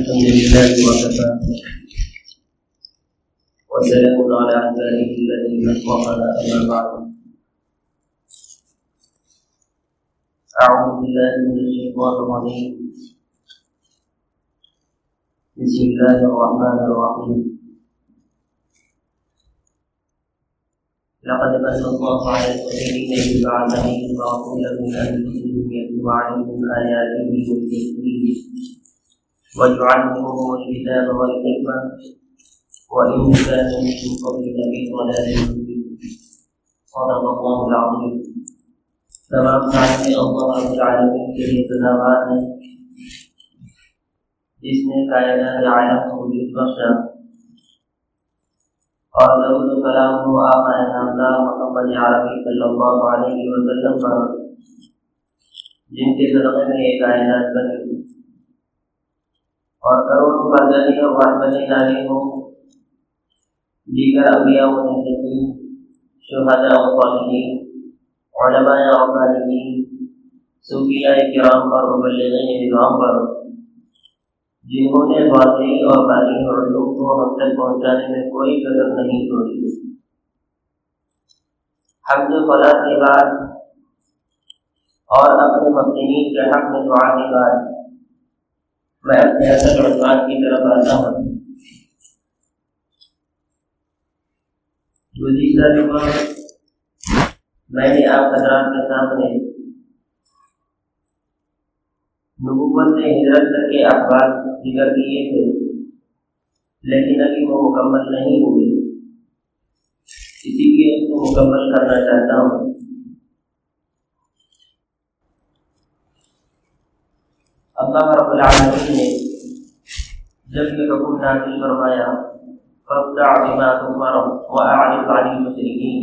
الحمد لله وكفى. وسلام على عباده الذين اصطفى أما بعد. أعوذ بالله من الشيطان الرجيم. بسم الله الرحمن الرحيم. لقد من الله على المؤمنين اذ بعث فيهم رسولا من أنفسهم يتلو عليهم آياته ويزكيهم. من ضلال مبين. صدق الله العظيم. تمام تعلیم اللہ رب العالمین کے جس نے کائنات عالم کو وجود بخشا. اور درود و کلام ہو آقا محمد عربی صلی اللہ علیہ وسلم پر۔ جن کے صدقے میں یہ کائنات بنی اور کروڑوں بردنی اور بردنی نالی ہو دیگر انبیاء و صدیقین شہداء و صالحین، علماء اور طالبین صوفیاء کرام اور مبلغین نظام پر، جنہوں نے واضحی اور تعلیم اور لوگ کو ہم تک پہنچانے میں کوئی قدر نہیں چھوڑی حمد فلاح کے بعد اور اپنے مقدمین کے حق میں دعا کے بعد میں اپنے اصل عنوان کی طرف آتا ہوں۔ گزشتہ جمعہ جی میں نے آپ حضرات کے سامنے نبوت سے ہجرت تک کے اخبار ذکر کیے تھے، لیکن ابھی وہ مکمل نہیں ہوئے اسی لیے اس کو مکمل کرنا چاہتا ہوں۔ اللہ رب العالمین نے جب یہ حکم نازل فرمایا فَابْدَعْ بِمَا تُمَرَ وَأَعْرِضْ عَنِ الْمُشْرِكِينَ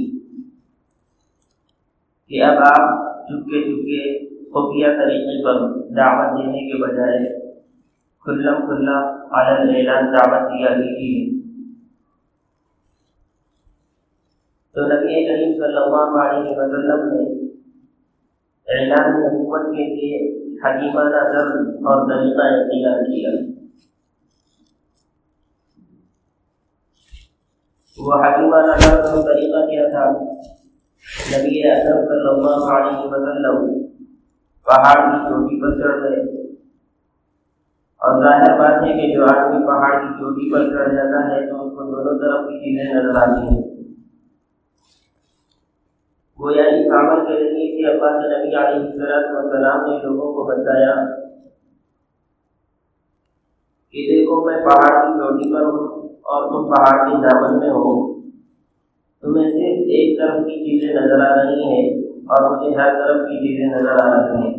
کہ اب آپ چپکے چپکے خفیہ طریقے پر دعوت دینے کے بجائے کھلم کھلا عالم اعلان دعوت دیا دیجیے تو نبی کریم صلی اللہ علیہ وسلم نے اعلان نبوت کے لیے حکیمانہ درد اور طریقہ اختیار کیا۔ وہ حکیمانہ درد اور طریقہ کیا تھا؟ نبی اکرم صلی اللہ علیہ وسلم پہاڑ کی چوٹی پر چڑھ گئے۔ اور ظاہر بات ہے کہ جو آدمی پہاڑ کی چوٹی پر چڑھ جاتا ہے تو اس کو دونوں طرف کی چیزیں نظر آتی ہیں۔ وہ یعنی عمل کے ذریعے سے اللہ کے نبی علیہ السلام نے لوگوں کو بتایا کہ دیکھو میں پہاڑ کی چوٹی پر ہوں اور تم پہاڑ کے دامن میں ہو۔ تمہیں صرف ایک طرف کی چیزیں نظر آ رہی ہیں اور مجھے ہر طرف کی چیزیں نظر آ رہی ہیں۔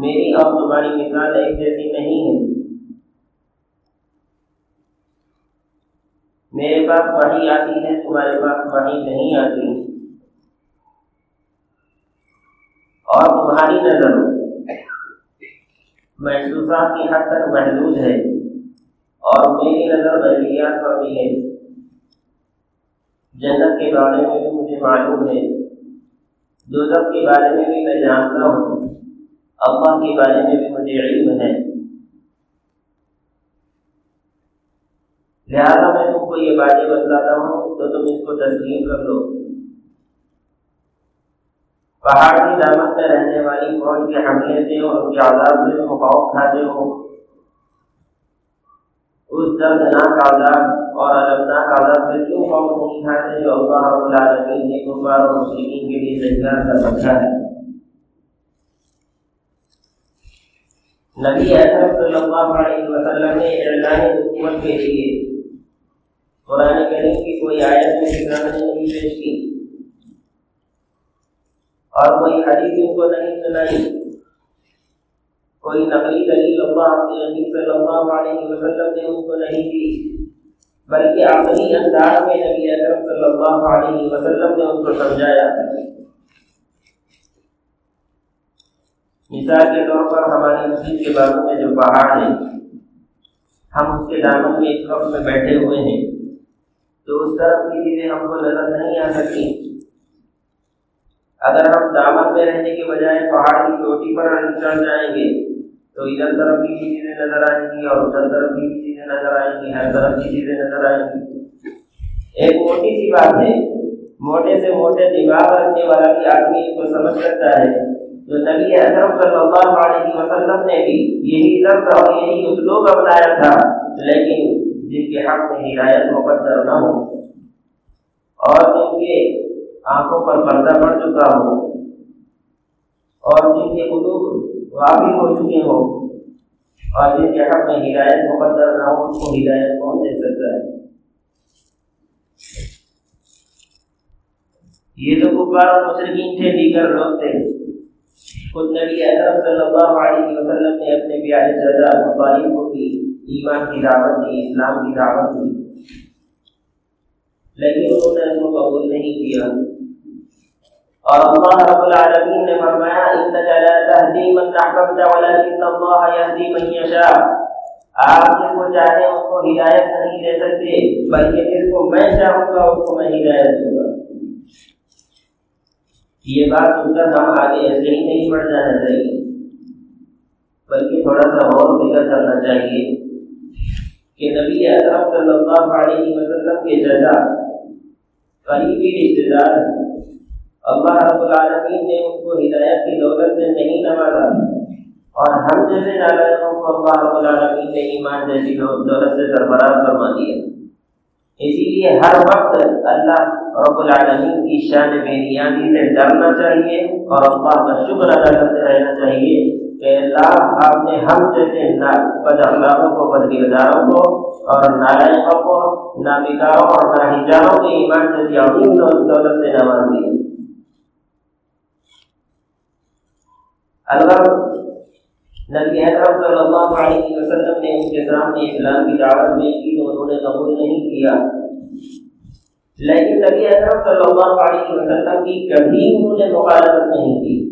میری اور تمہاری مثال ایک جیسی نہیں ہے۔ میرے پاس وہی آتی ہے، تمہارے پاس وہی نہیں آتی۔ اور تمہاری نظر محسوسات کی حد تک محدود ہے۔ اور میری نظر غیریات پر بھی ہے۔ جنت کے بارے میں بھی مجھے معلوم ہے۔ دوزخ کے بارے میں بھی میں جانتا ہوں۔ اللہ کے بارے میں بھی مجھے علم ہے لہٰذا میں تم کو یہ باتیں بتلاتا ہوں تو تم اس کو تسلیم کر لو پہاڑ کی دامت میں رہنے والی فوج کے حملے سے اور اس کے عذاب سے خوف کھاتے ہو۔ اس دردناک عذاب اور المناک عذاب سے کیوں خوف نہیں کھاتے جو اللہ رب العالمین نے کفار اور مسلمین کے لیے تیار کر رکھا ہے؟ نبی اکرم صلی اللہ علیہ وسلم نے اعلان حکومت کے لیے قرآن کریم کی کوئی آیت میں ٹھکانے نہیں پیش کی۔ اور کوئی حدیث ان کو نہیں سنائی۔ کوئی نقلی دلیل اللہ کے نبی صلی اللہ علیہ وسلم نے ان کو نہیں دی، بلکہ اپنی انداز میں نبی اکرم صلی اللہ علیہ وسلم نے ان کو سمجھایا۔ مثال کے طور پر ہماری مسجد کے بازو میں جو پہاڑ ہے، ہم اس کے دامن میں اس وقت میں بیٹھے ہوئے ہیں۔ تو اس طرف کی چیزیں ہم کو نظر نہیں آ سکتی۔ اگر ہم دامن میں رہنے کے بجائے پہاڑ کی چوٹی پر چڑھ جائیں گے، تو ادھر طرف کی بھی چیزیں نظر آئیں گی اور ادھر طرف کی بھی چیزیں نظر آئیں گی، ہر طرف کی چیزیں نظر آئیں گی۔ ایک موٹی سی بات ہے، موٹے سے موٹے دماغ رکھنے والا بھی آدمی اس کو سمجھ سکتا ہے۔ تو نبی اکرم صلی اللہ علیہ وسلم نے بھی یہی درد اور یہی اسلوب اپنایا تھا، لیکن جن کے حق میں ہدایت مقدر نہ ہو۔ اور جن کے آنکھوں پر پردہ پڑ چکا ہو۔ اور جن کے قلوب واقع ہو چکے ہوں اور جن کے حق میں ہدایت مقدر نہ ہو، ان کو ہدایت کون دے سکتا ہے؟ یہ تو کفار اور مشرقین تھے، دیگر لوگ تھے۔ خود نبی اکرم صلی اللہ علیہ وسلم نے اپنے پیارے چچا ابو کو بھی ایمان کی دعوت دی اسلام کی دعوت دی لیکن انہوں نے اس کو قبول نہیں کیا۔ اور اللہ رب العالمین نے فرمایا انك لا تهدي من احببت ولكن الله يهدي من يشاء آپ جس کو چاہتے ہیں اس کو ہدایت نہیں دے سکتے، بلکہ جس کو میں چاہوں گا، اس کو میں ہدایت دوں گا۔ یہ بات سن کر ہم آگے ایسے ہی نہیں بڑھ جانا چاہیے، بلکہ تھوڑا سا اور فکر کرنا چاہیے۔ کہ نبی اکرم صلی اللہ علیہ وسلم کے جزا قریبی رشتے دار ہیں۔ اللہ رب العالمین نے ان کو ہدایت کی دولت سے نہیں نوازا۔ اور ہم جیسے نالائقوں کو اللہ رب العالمین نے ایمان جیسی دولت سے سربراہ فرما دیا۔ اسی لیے ہر وقت اللہ رب العالمین کی شان بیریانی سے ڈرنا چاہیے اور اللہ کا شکر ادا کرتے رہنا چاہیے۔ کہ اللہ، آپ نے ہم جیسے بد اخلاقوں کو بد کو اور نالائقوں کو نابکاروں اور ناہجاروں کے ایمان جیسی عظیم دولت سے نواز دیا اگر نبی اکرم صلی اللہ علیہ وسلم نے ان کے سامنے اسلام کی دعوت پیش کی تو انہوں نے قبول نہیں کیا۔ لیکن نبی اکرم صلی اللہ علیہ وسلم کی کبھی انہوں نے مخالفت نہیں کی۔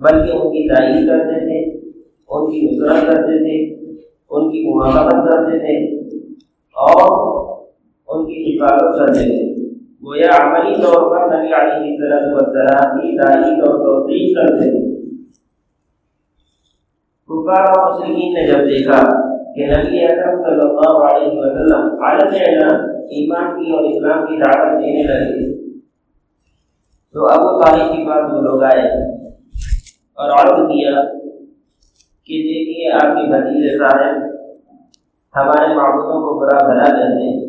بلکہ ان کی تعریف کرتے تھے، ان کی نصرت کرتے تھے، ان کی محبت کرتے تھے اور ان کی حفاظت کرتے تھے۔ گویا عملی طور پر نبی علیہ السلام کی تعریف اور توسیع کرتے تھے۔ کفار اور مسلمین نے جب دیکھا کہ نبی اکرم صلی اللہ علیہ وسلم عالم اعلان، ایمان کی اور اسلام کی دعوت دینے لگے، تو ابو طالب کے پاس وہ لوگ آئے۔ اور عرض کیا کہ دیکھیے آپ کے بھتیجے صاحب، ہمارے معبودوں کو برا بھلا کہتے ہیں۔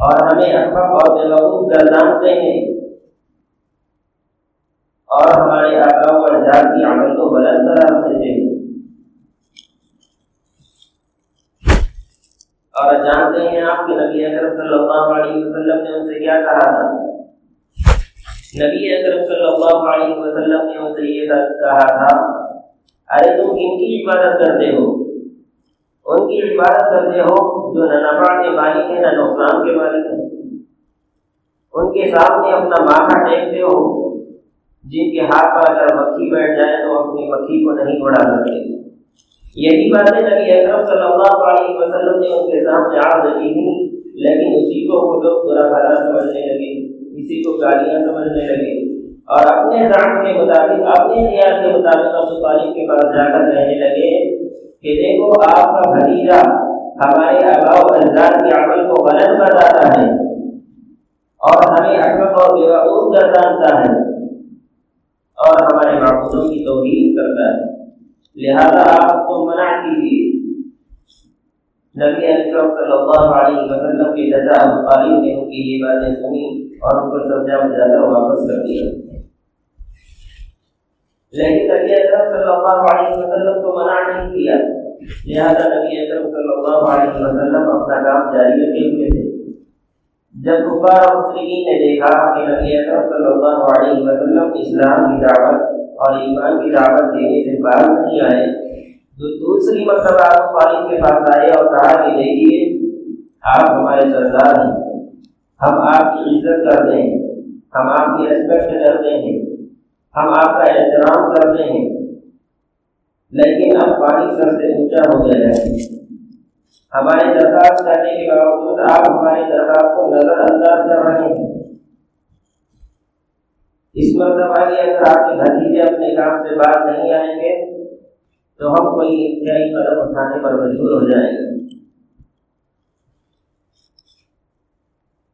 اور ہمیں احمد اور بےبوب گردانتے ہیں۔ اور ہمارے آقا و اجداد کی عمل کو بلند قرار دیتے ہیں۔ اور جانتے ہیں آپ کہ نبی اکرم صلی اللہ علیہ وسلم نے ان سے کیا کہا تھا؟ نبی اکرم صلی اللہ علیہ وسلم نے ان سے یہ کہا تھا، ارے تم ان کی عبادت کرتے ہو؟ ان کی عبادت کرتے ہو جو نہ نفع کے مالک ہیں، نہ نقصان کے مالک ہیں۔ ان کے سامنے اپنا ماتھا ٹیکتے ہو، جن کے ہاتھ پر اگر مکھی بیٹھ جائے تو اپنی مکھی کو نہیں اڑا سکتے۔ یہی باتیں نبی اکرم صلی اللہ علیہ وسلم نے ان کے سامنے عرض کی تھی لیکن اسی کو وہ لوگ برا بھلا سمجھنے لگے۔ اسی کو گالیاں سمجھنے لگے اور اپنے زان کے مطابق اپنے خیال کے مطابق ابو طالب کے پاس جا کر کہنے لگے کہ دیکھو، آپ کا بھتیجا ہمارے آبا و اجداد کے عمل کو غلط بتاتا ہے اور ہمیں احمد اور بیوقوف گردانتا ہے اور ہمارے معبودوں کی توہین کرتا ہے۔ لہذا آپ کو منع کیجیے۔ نبی اکرم صلی اللہ علیہ وسلم کے جزا ابو نے ان کی یہ باتیں سنی۔ اور ان کو سمجھا بجا کر واپس کر دیا۔ لیکن نبی اکرم صلی اللہ علیہ وسلم کو منع نہیں کیا۔ لہذا نبی اکرم صلی اللہ علیہ وسلم اپنا کام جاری رکھے ہوئے تھے۔ جب کفار اور مسلمین نے دیکھا کہ نبی اکرم صلی اللہ علیہ وسلم اسلام کی دعوت اور ایمان کی دعوت دینے سے باہر نہیں آئے تو دوسری مرتبہ آپ کے پاس آئے اور کہا کہ دیکھیے، آپ ہمارے سردار ہیں۔ ہم آپ کی عزت کرتے ہیں ہم آپ کی ریسپیکٹ کرتے ہیں، ہم آپ کا احترام کرتے ہیں۔ لیکن اب پانی سر سے اونچا ہو گیا ہے۔ ہماری درخواست کرنے کے باوجود آپ ہماری درخواست کو نظر انداز کر رہے ہیں۔ اس مرتبہ بھی اگر آپ کے بھتیجے اپنے کام سے باہر نہیں آئیں گے، تو ہم کوئی انتہائی قدم اٹھانے پر مجبور ہو جائیں گے۔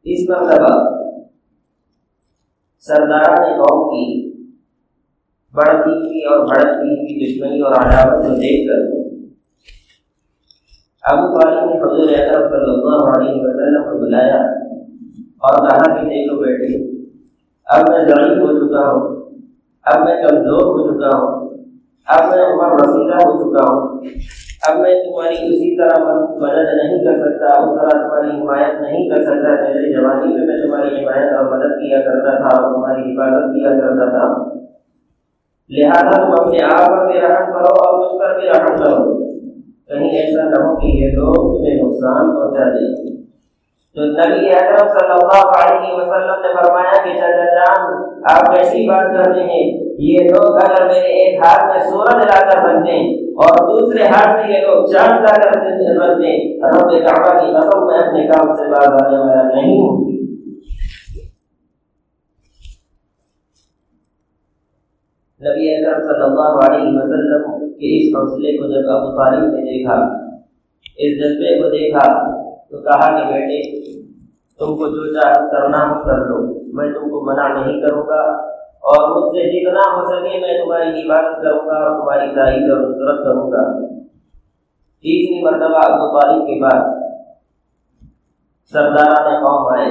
اس مرتبہ سردار نے قوم کی بڑھتی ہوئی اور بڑھتی ہوئی دشمنی اور عداوت کو دیکھ کر ابو طالب نے حضور اکرم صلی اللہ علیہ وسلم کو بلایا اور کہا کہ دیکھو بیٹے، اب میں ضعیف ہو چکا ہوں، اب میں کمزور ہو چکا ہوں، اب میں عمر رسیدہ ہو چکا ہوں۔ اب میں تمہاری اسی طرح مدد نہیں کر سکتا، اس طرح تمہاری حمایت نہیں کر سکتا جیسے جوانی میں میں تمہاری حمایت اور مدد کیا کرتا تھا اور تمہاری حفاظت کیا کرتا تھا۔ لہذا تم اپنے آپ پر بھی رحم کرو اور مجھ پر بھی رحم کرو۔ کہیں ایسا نہ ہو کہ یہ لوگ تمہیں نقصان پہنچا دیں۔ تو نبی اکرم صلی اللہ علیہ وسلم نے فرمایا کہ آپ کیسی بات کرتے ہیں یہ لوگ اگر میرے ایک ہاتھ میں سورج لا کر بنتے اور دوسرے ہاتھ میں یہ لوگ چاند لا کر بنتے رب کعبہ کی قسم، میں اپنے کام سے باز آنے والا نہیں ہوں۔ نبی اکرم صلی اللہ علیہ وسلم کے اس حوصلے کو جب ابو طالب نے دیکھا، اس جذبے کو دیکھا، تو کہا کہ بیٹے، تم کو جو چاہ کرنا ہو کر لو۔ میں تم کو منع نہیں کروں گا اور مجھ سے جتنا ہو سکے میں تمہاری حفاظت کروں گا اور تمہاری تعریف اور نصرت کروں گا۔ تیسری مرتبہ ابو طالب کے بعد سردار قوم آئے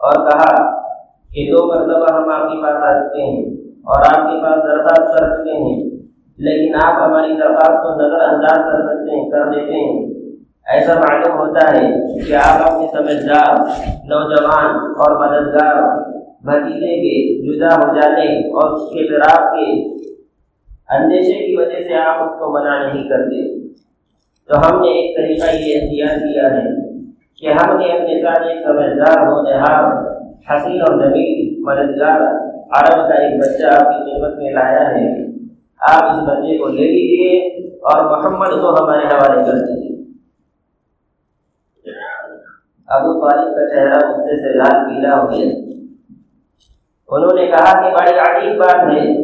اور کہا کہ دو مرتبہ ہم آپ کے پاس آ چکے ہیں اور آپ کے پاس درخواست کر چکے ہیں، لیکن آپ ہماری درخواست کو نظر انداز کر سکتے ہیں، کر دیتے ہیں۔ ایسا معلوم ہوتا ہے کہ آپ اپنے سمجھدار، نوجوان اور مددگار بھتیجے کے جدا ہو جانے اور اس کے فراق کے اندیشے کی وجہ سے آپ اس کو منع نہیں کرتے۔ تو ہم نے ایک طریقہ یہ اختیار کیا ہے کہ ہم نے اپنے ساتھ ایک سمجھدار ہو نہار حسین اور نبی مددگار عرب کا ایک بچہ آپ کی خدمت میں لایا ہے۔ آپ اس بچے کو لے لیجیے اور محمد کو ہمارے حوالے کر دیجیے ابو طالب کا چہرہ غصے سے لال پیلا ہو گیا۔ انہوں نے کہا کہ بڑی عجیب بات ہے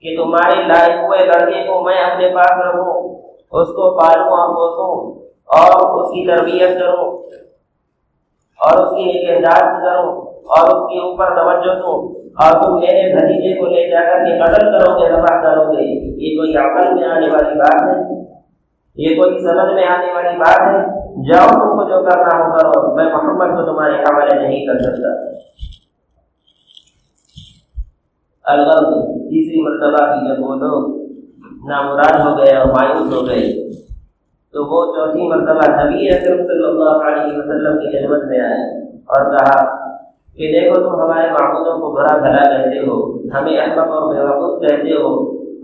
کہ تمہارے لائے ہوئے لڑکے کو میں اپنے پاس رکھوں، اس کو پالوں، اور پوسوں، اور اس کی تربیت کروں، اور اس کی نگہداشت کروں، اور اس کے اوپر توجہ دوں۔ اور تم میرے بھتیجے کو لے جا کر کے قتل کرو گے رفا کرو گے۔ یہ کوئی عقل میں آنے والی بات ہے؟ یہ کوئی سمجھ میں آنے والی بات ہے؟ جاؤ تم کو جو کرنا ہو کرو، میں محمد کو تمہارے حوالے نہیں کر سکتا۔ الغرض تیسری مرتبہ کی جب وہ لوگ نامراد ہو گئے اور مایوس ہو گئے، تو وہ چوتھی مرتبہ نبی اکرم صلی اللہ علیہ وسلم کی خدمت میں آئے اور کہا کہ دیکھو تم ہمارے معبودوں کو برا بھلا کہتے ہو، ہمیں احمد اور بیوقوف کہتے ہو۔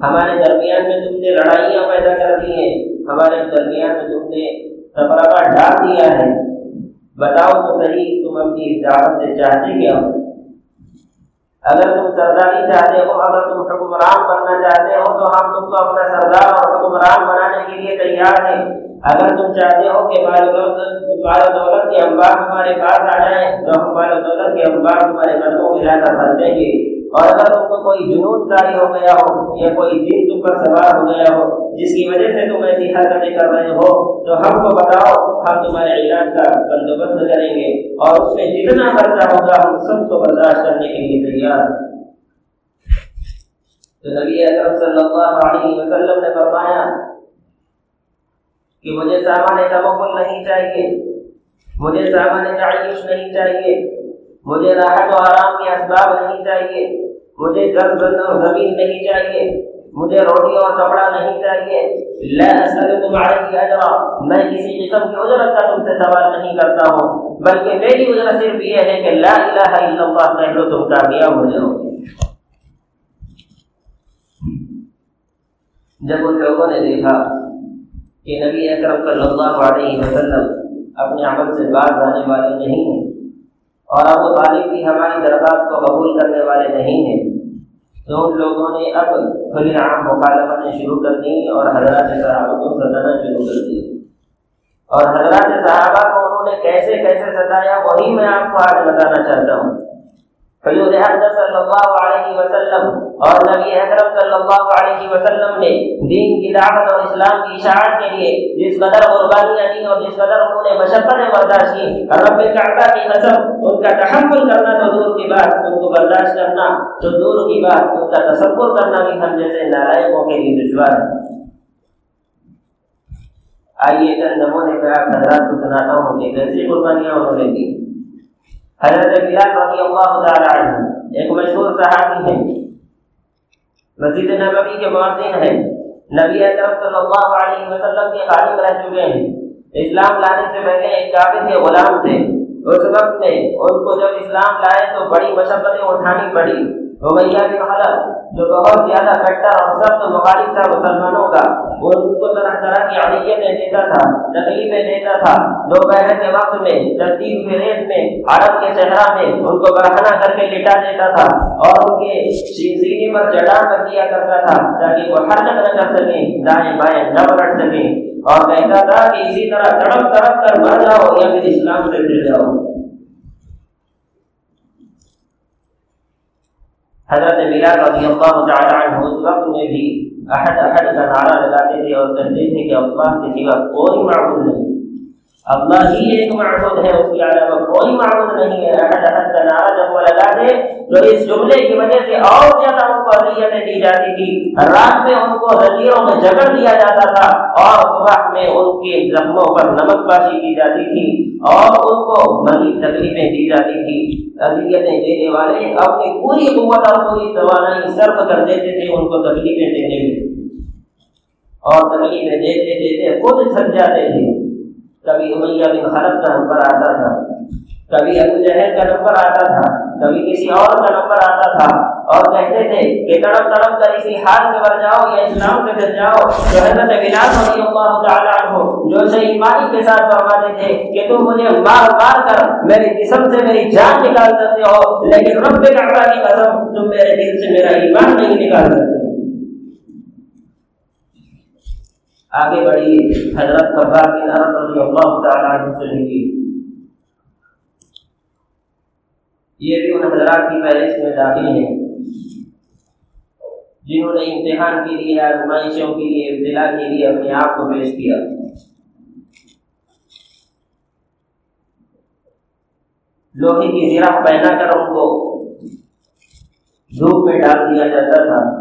ہمارے درمیان میں تم نے لڑائیاں پیدا کر دی ہیں، ہمارے درمیان میں تم نے سفرا ڈال دیا ہے۔ بتاؤ تو صحیح تم اپنی اجازت سے چاہتے کیا ہو؟ اگر تم سرداری چاہتے ہو، اگر تم حکمران بننا چاہتے ہو، تو ہم تم کو اپنا سردار اور حکمران بنانے کے لیے تیار ہیں۔ اگر تم چاہتے ہو کہ مال دولت کے انبار ہمارے پاس آ جائیں، تو ہم مال دولت کے انبار تمہارے قدموں میں لا کر بن دیں گے۔ اور اگر تم کو کوئی جنون جاری ہو گیا ہو یا کوئی دن تم پر سوار ہو گیا ہو، جس کی وجہ سے تم ایسی حرکتیں کر رہے ہو، تو ہم کو بتاؤ، ہم تمہارے علاج کا بندوبست کریں گے اور اس میں جتنا خرچہ ہوگا، ہم سب کو برداشت کرنے کے لیے تیار تو نبی اکرم صلی اللہ علیہ وسلم نے فرمایا کہ مجھے سامان تمکن نہیں چاہیے، مجھے سامان تعیش نہیں چاہیے مجھے راحت و آرام کے اسباب نہیں چاہیے، مجھے گھر بند اور زمین نہیں چاہیے، مجھے روٹی اور کپڑا نہیں چاہیے۔ میں کسی قسم کی اجرت کا تم سے سوال نہیں کرتا ہوں، بلکہ میری اجرت صرف یہ ہے کہ لا الہ الا اللہ کہہ لو تم کامیاب ہو جاؤ۔ جب ان لوگوں نے دیکھا کہ نبی اکرم صلی اللہ علیہ وسلم اپنے عمل سے باز آنے والے نہیں ہیں اور ابو طالب بھی ہماری درخواست کو قبول کرنے والے نہیں ہیں۔ تو ان لوگوں نے اب کھلے عام مخالفتیں شروع کر دیں اور حضرات صحابہ کو ستانا شروع کر دی اور حضرات صحابہ کو انہوں نے کیسے کیسے ستایا، وہی میں آپ کو آج بتانا چاہتا ہوں۔ حضور حضرت صلی اللہ علیہ وسلم اور نبی اکرم صلی اللہ علیہ وسلم نے دین کی دعوت اور اسلام کی اشاعت کے لیے جس قدر قربانیاں دی اور جس قدر انہوں نے مشقتیں برداشت کی رب کعبہ کی قسم، ان کا تحمل کرنا تو دور کی بات، ان کو برداشت کرنا تو دور کی بات، ان کا تصور کرنا بھی ہم جیسے نارائقوں کے لیے دشوار آئیے چند نمونے پہ آپ حضرات کو سناتا ہوں کہ کیسی قربانیاں انہوں نے دی۔ حضرت بلال رضی اللہ تعالی عنہ ایک مشہور صحابی ہیں۔ مسجد نبوی کے مؤذن ہیں۔ نبی اکرم صلی اللہ علیہ وسلم کے خادم رہ چکے ہیں۔ اسلام لانے سے پہلے ایک کافر کے غلام تھے۔ اس وقت میں ان کو جب اسلام لائے تو بڑی مشقتیں اٹھانی پڑی۔ ربیہ بن حلب جو بہت زیادہ کٹر اور سخت مخالف تھا مسلمانوں کا وہ ان کو طرح طرح کی علیتیں دیتا تھا تکلیفیں دیتا تھا۔ دوپہر کے وقت میں، ترتیب کے ریت میں عرب کے صحرا میں ان کو برہنا کر کے لٹا دیتا تھا اور ان کے سینے پر چٹان کر دیا کرتا تھا تاکہ وہ حرکت نہ کر سکیں، دائیں بائیں نہ پلٹ سکیں۔ اور کہتا تھا کہ اسی طرح تڑپ تڑپ کر مر جاؤ یا پھر اسلام سے مل جاؤ۔ حضرت بلال رضی اللہ تعالی عنہ اس وقت میں بھی احد احد کا نعرہ لگاتے تھے اور کہتے تھے کہ اللہ کے سوا کوئی معبود نہیں۔ اللہ ہی ایک معبود ہے، اس کے علاوہ کوئی معبود نہیں ہے۔ احد احد کا نعرہ جب وہ لگا دے، تو اس جملے کی وجہ سے اور زیادہ ان کو اذیتیں دی جاتی تھی۔ رات میں ان کو زنجیروں میں جکڑ دیا جاتا تھا اور صبح میں ان کے زخموں پر نمک باشی کی جاتی تھی۔ اور ان کو مزید تکلیفیں دی جاتی تھی اذیتیں دینے والے اپنی پوری قوت اور پوری توانائی صرف کر دیتے تھے، ان کو تکلیفیں دینے میں اور تکلیفیں دیتے دیتے خود تھک جاتے تھے۔ کبھی امیہ بن خلف کا نمبر آتا تھا، کبھی ابو جہل کا نمبر آتا تھا، کبھی کسی اور کا نمبر آتا تھا۔ اور کہتے تھے کہ تڑپ تڑپ کر اسی حال میں بڑھ جاؤ، یا اسلام سے گر جاؤ تو حضرت بلال رضی اللہ تعالیٰ عنہ، جو سے ایمانی کے ساتھ فرماتے تھے کہ تم مجھے مار مار کر میری جسم سے میری جان نکال سکتے ہو، لیکن رب کعبہ کی قسم، تم میرے دل سے میرا ایمان نہیں نکال سکتے۔ آگے بڑھی حضرت خبر بن عرب رضی اللہ تعالیٰ عنہ سے لکھی یہ بھی ان حضرات کی فہرست میں داخل ہیں۔ جنہوں نے امتحان کے لیے، آزمائشوں کے لیے ابتلا کے لیے اپنے آپ کو پیش کیا۔ لوہے کی زرا پہنا کر ان کو دھوپ میں ڈال دیا جاتا تھا۔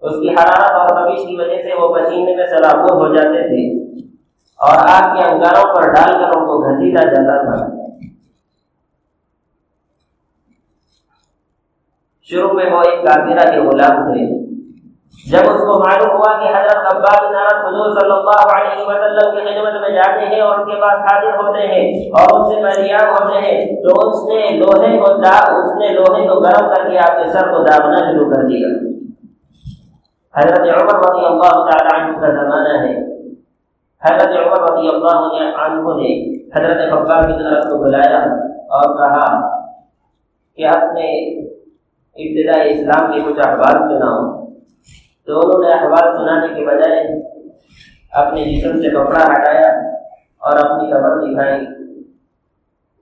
اس کی حرارت اور تبیش کی وجہ سے وہ پسینے میں سلابور ہو جاتے تھے اور آگ کے انگاروں پر ڈال کر ان کو گھسیٹا جاتا تھا۔ شروع میں وہ ایک کافرہ کے غلام تھے۔ جب اس کو معلوم ہوا کہ حضرت عباد نارد حضور صلی اللہ علیہ وسلم کی خدمت میں جاتے ہیں اور ان کے پاس حاضر ہوتے ہیں اور ان سے مریاب ہوتے ہیں، تو اس نے لوہے کو دا، اس نے لوہے کو گرم کر کے آپ کے سر کو داغنا شروع کر دیا۔ حضرت عمر رضی اللہ تعالی عنہ کا زمانہ ہے۔ حضرت عمر رضی اللہ عنہ نے حضرت خباب کی طرف کو بلایا اور کہا کہ آپ نے ابتدائی اسلام کے کچھ احوال سناؤ تو انہوں نے احوال سنانے کے بجائے اپنے جسم سے کپڑا ہٹایا اور اپنی قبر دکھائی۔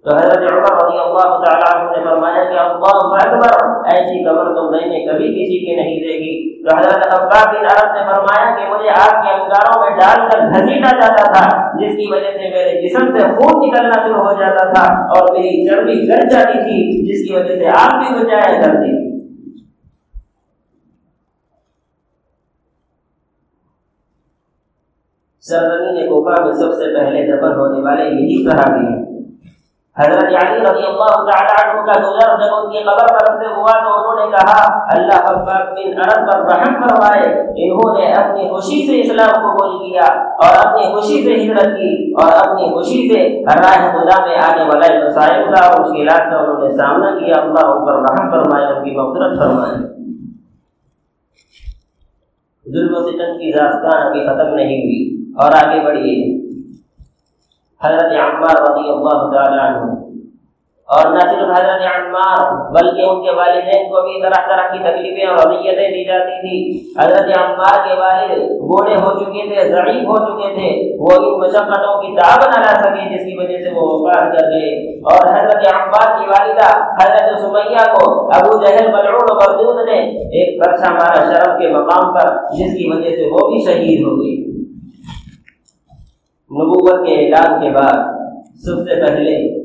تو حضرت عمر رضی اللہ تعالیٰ عنہ نے فرمایا کہ اللہ اکبر، ایسی قبر تو میں نے کبھی کسی کی نہیں دیکھی۔ تو حضرت عباس بن عرب نے فرمایا کہ مجھے آگ کے انگاروں میں ڈال کر گھسیٹا جاتا تھا، جس کی وجہ سے میرے جسم سے خون نکلنا شروع ہو جاتا تھا اور میری چربی گل جاتی تھی، جس کی وجہ سے آگ بھی بچ جایا کرتی تھی سرزمین کوفہ میں سب سے پہلے دفن ہونے والے یہی صحابی ہیں۔ حضرت علی رضی اللہ تعالی عنہ کا گزر جب ان کی قبر پر سے ہوا تو انہوں نے کہا، اللہ پاک بن عرب پر رحم فرمائے، انہوں نے اپنی خوشی سے اسلام کو قبول کیا اور اپنی خوشی سے ہجرت کی اور اپنی خوشی سے راہ خدا میں آنے والے مسائل کا اور مشکلات کا انہوں نے سامنا کیا۔ اللہ ان پر رحم فرمائے، ان کی مغفرت فرمائے۔ ظلم و ستم کی داستان ابھی ختم نہیں ہوئی اور آگے بڑھیے۔ حضرت عمار رضی اللہ تعالیٰ عنہ اور نہ صرف حضرت عمار بلکہ ان کے والدین کو بھی طرح طرح کی تکلیفیں اور اذیتیں دی جاتی تھی۔ حضرت عمار کے والد بوڑھے ہو چکے تھے، ضعیف ہو چکے تھے۔ وہ ان مشقتوں کی دعو نہ لا سکے جس کی وجہ سے وہ وفات کر گئے۔ اور حضرت عمار کی والدہ حضرت سمیہ کو ابو جہل ملعون و مردود نے ایک برچہ مارا شرف کے مقام پر، جس کی وجہ سے وہ بھی شہید ہو گئی نبوت کے اعلان کے بعد، سب سے پہلے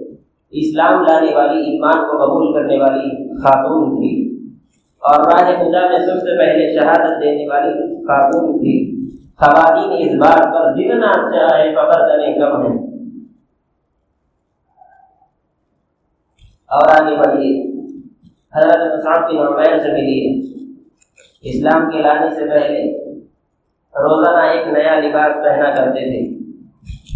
اسلام لانے والی، ایمان کو قبول کرنے والی خاتون تھی۔ اور راہ خدا میں سب سے پہلے شہادت دینے والی خاتون تھی۔ خواتین اس بات پر جتنا چاہے فخر کریں، کم ہے اور آگے بڑھیے۔ حضرت مصعب کی نمائر سے ملیے۔ اسلام کے لانے سے پہلے روزانہ ایک نیا لباس پہنا کرتے تھے۔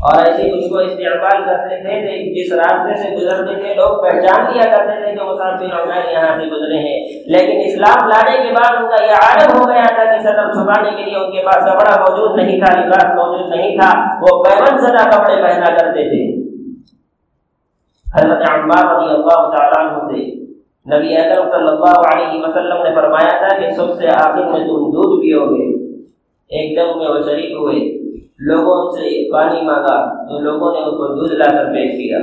اور ایسے کچھ کو استعمال کرتے تھے جس راستے سے گزرتے تھے لوگ پہچان لیا کرتے تھے کہ مسافر عمیر یہاں سے گزرے ہیں۔ لیکن اسلام لانے کے بعد ان کا یہ عالم ہو گیا تھا کہ سطر چھپانے کے لیے ان کے پاس کپڑا موجود نہیں تھا، لباس موجود نہیں تھا، وہ پیمن سدا کپڑے پہنا کرتے تھے۔ حضرت عمار رضی اللہ تعالیٰ عنہ سے نبی اکرم صلی اللہ علیہ وسلم نے فرمایا تھا کہ سب سے آخر میں تم دودھ پیو گے۔ ایک دم میں وہ شریک ہوئے۔ لوگوں سے پانی مانگا، تو لوگوں نے ان کو دودھ لا کر پیش کیا۔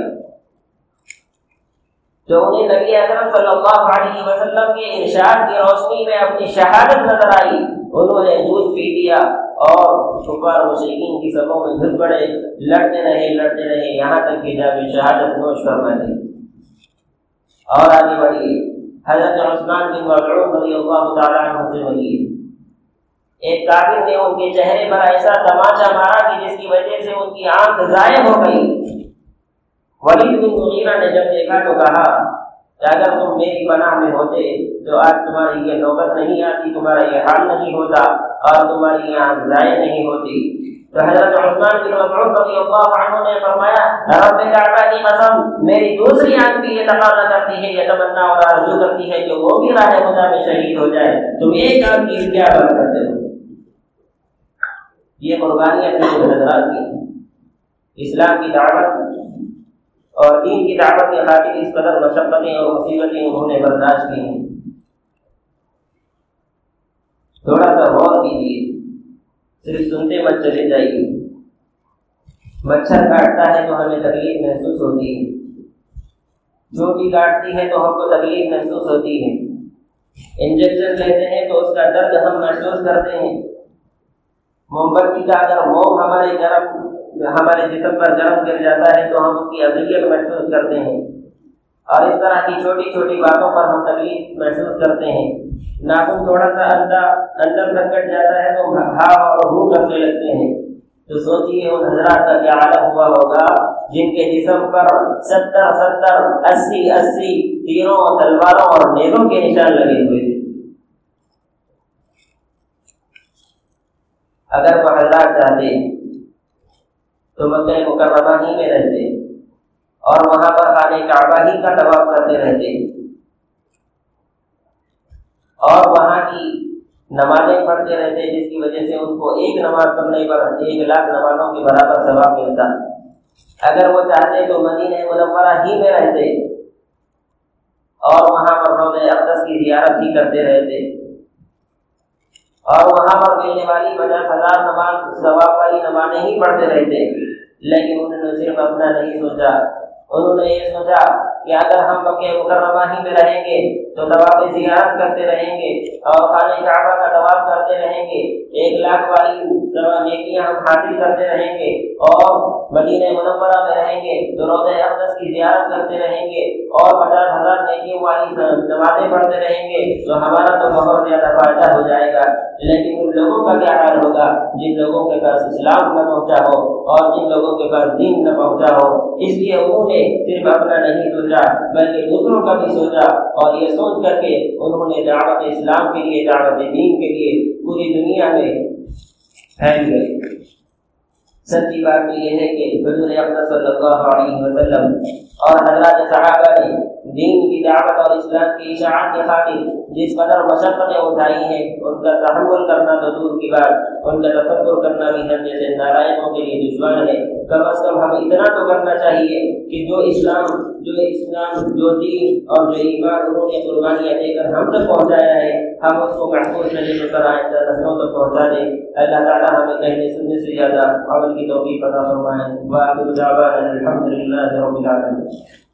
تو انہیں نبی اکرم صلی اللہ علیہ وسلم کے ارشاد کی روشنی میں اپنی شہادت نظر آئی۔ انہوں نے دودھ پی دیا اور شکار مشرقین کی سبوں میں گھر پڑے۔ لڑتے رہے لڑتے رہے۔ یہاں تک کہ جب شہادت نوش فرما دی اور آگے بڑھیے۔ حضرت عثمان بن مغلوب رضی اللہ تعالیٰ عنہ سے ملیے ایک کافر نے ان کے چہرے پر ایسا تماچا مارا کہ جس کی وجہ سے ان کی آنکھ ضائع ہو گئی۔ ولید بن مغیرہ نے جب دیکھا تو کہا کہ اگر تم میری پناہ میں ہوتے تو آج تمہاری یہ نوبت نہیں آتی، تمہارا یہ حال نہیں ہوتا اور تمہاری یہ آنکھ ضائع نہیں ہوتی۔ تو حضرت عثمان بن مسعود رضی اللہ عنہ نے فرمایا، رب کعبہ کی قسم، میری دوسری آنکھ بھی یہ تقاضا کرتی ہے، یہ تمنا اور آرزو کرتی ہے کہ وہ بھی راہ خدا میں شہید ہو جائے۔ تم ایک آنکھ کی کیا بات کرتے ہو۔ یہ قربانیاں تھیں حضرات کی اسلام کی دعوت اور دین کی دعوت کے خاطر اس قدر مشقتیں اور مصیبتیں انہوں نے برداشت کی ہیں۔ تھوڑا سا غور کیجیے۔ صرف سنتے مت چلے جائیے۔ مچھر کاٹتا ہے تو ہمیں تکلیف محسوس ہوتی ہے۔ چوٹی کاٹتی ہے تو ہم کو تکلیف محسوس ہوتی ہے۔ انجیکشن لیتے ہیں تو اس کا درد ہم محسوس کرتے ہیں۔ موم بتی کا اگر موم ہمارے گرم، ہمارے جسم پر گرم گر جاتا ہے، تو ہم اس کی اذیت محسوس کرتے ہیں۔ اور اس طرح کی چھوٹی چھوٹی باتوں پر ہم تکلیف محسوس کرتے ہیں۔ ناخن تھوڑا سا اندر اندر تک کٹ جاتا ہے تو گھا اور ہو کرنے لگتے ہیں۔ تو سوچیے ان حضرات کا کیا عالم ہوا ہوگا، جن کے جسم پر ستر ستر، اسی اسی تیروں تلواروں اور نیزوں کے نشان لگے ہوئے تھے۔ اگر وہ حضرات چاہتے تو مکہ مکرمہ ہی میں رہتے اور وہاں پر خانے کعبہ ہی کا طواف کرتے رہتے اور وہاں کی نمازیں پڑھتے رہتے، جس کی وجہ سے ان کو ایک نماز پڑھنے پر ایک لاکھ نمازوں کے برابر ثواب ملتا۔ اگر وہ چاہتے تو مدینہ منورہ ہی میں رہتے اور وہاں پر روز اقدس کی زیارت ہی کرتے رہتے۔ اور وہاں پر ملنے والی پچاس ہزار نماز ثواب والی نمازیں ہی پڑھتے رہتے لیکن انہوں نے صرف اپنا نہیں سوچا۔ انہوں نے یہ سوچا کہ اگر ہم مکہ مکرمہ ہی میں رہیں گے تو طواف زیارت کرتے رہیں گے اور خانہ کعبہ کا طواف کرتے رہیں گے۔ ایک لاکھ والی نیکیاں ہم حاصل کرتے رہیں گے اور مدینہ منورہ میں رہیں گے۔ تو روز اقدس کی زیارت کرتے رہیں گے اور پچاس ہزار نیکیوں والی نمازیں پڑھتے رہیں گے، تو ہمارا تو بہت زیادہ فائدہ ہو جائے گا۔ لیکن ان لوگوں کا کیا حال ہوگا؟ جن لوگوں کے پاس اسلام نہ پہنچا ہو اور جن لوگوں کے پاس دین نہ پہنچا ہو، اس لیے انہوں نے صرف اپنا نہیں سوچا، بلکہ دوسروں کا بھی سوچا اور یہ سوچ سوچ کر کے انہوں نے دعوت اسلام کے لیے، دعوت دین کے لیے پوری دنیا میں پھیل گئے۔ سچی بات یہ ہے کہ حضور اقدس صلی اللہ علیہ وسلم اور حضرات صحابہ نے دین کی دعوت اور اسلام کی اشاعت کے خاطر جس قدر مشقتیں اٹھائی ہیں، ان کا تحمل کرنا تو دور کی بات، ان کا تصور کرنا بھی ہم جیسے نارائنوں کے لیے دشمن ہے۔ کم از کم ہم اتنا تو کرنا چاہیے کہ جو اسلام جو اسلام، جو دین اور جو ایمان، انہوں نے قربانیاں دے کر ہم تک پہنچایا ہے، ہم اس کو محفوظ نظر میں کر آئندہ نسلوں تک پہنچا دیں۔ اللہ تعالیٰ ہمیں کہنے سننے سے زیادہ عمل کی توفیق عطا فرمائیں وآخر دعوانا الحمدللہ رب العالمین۔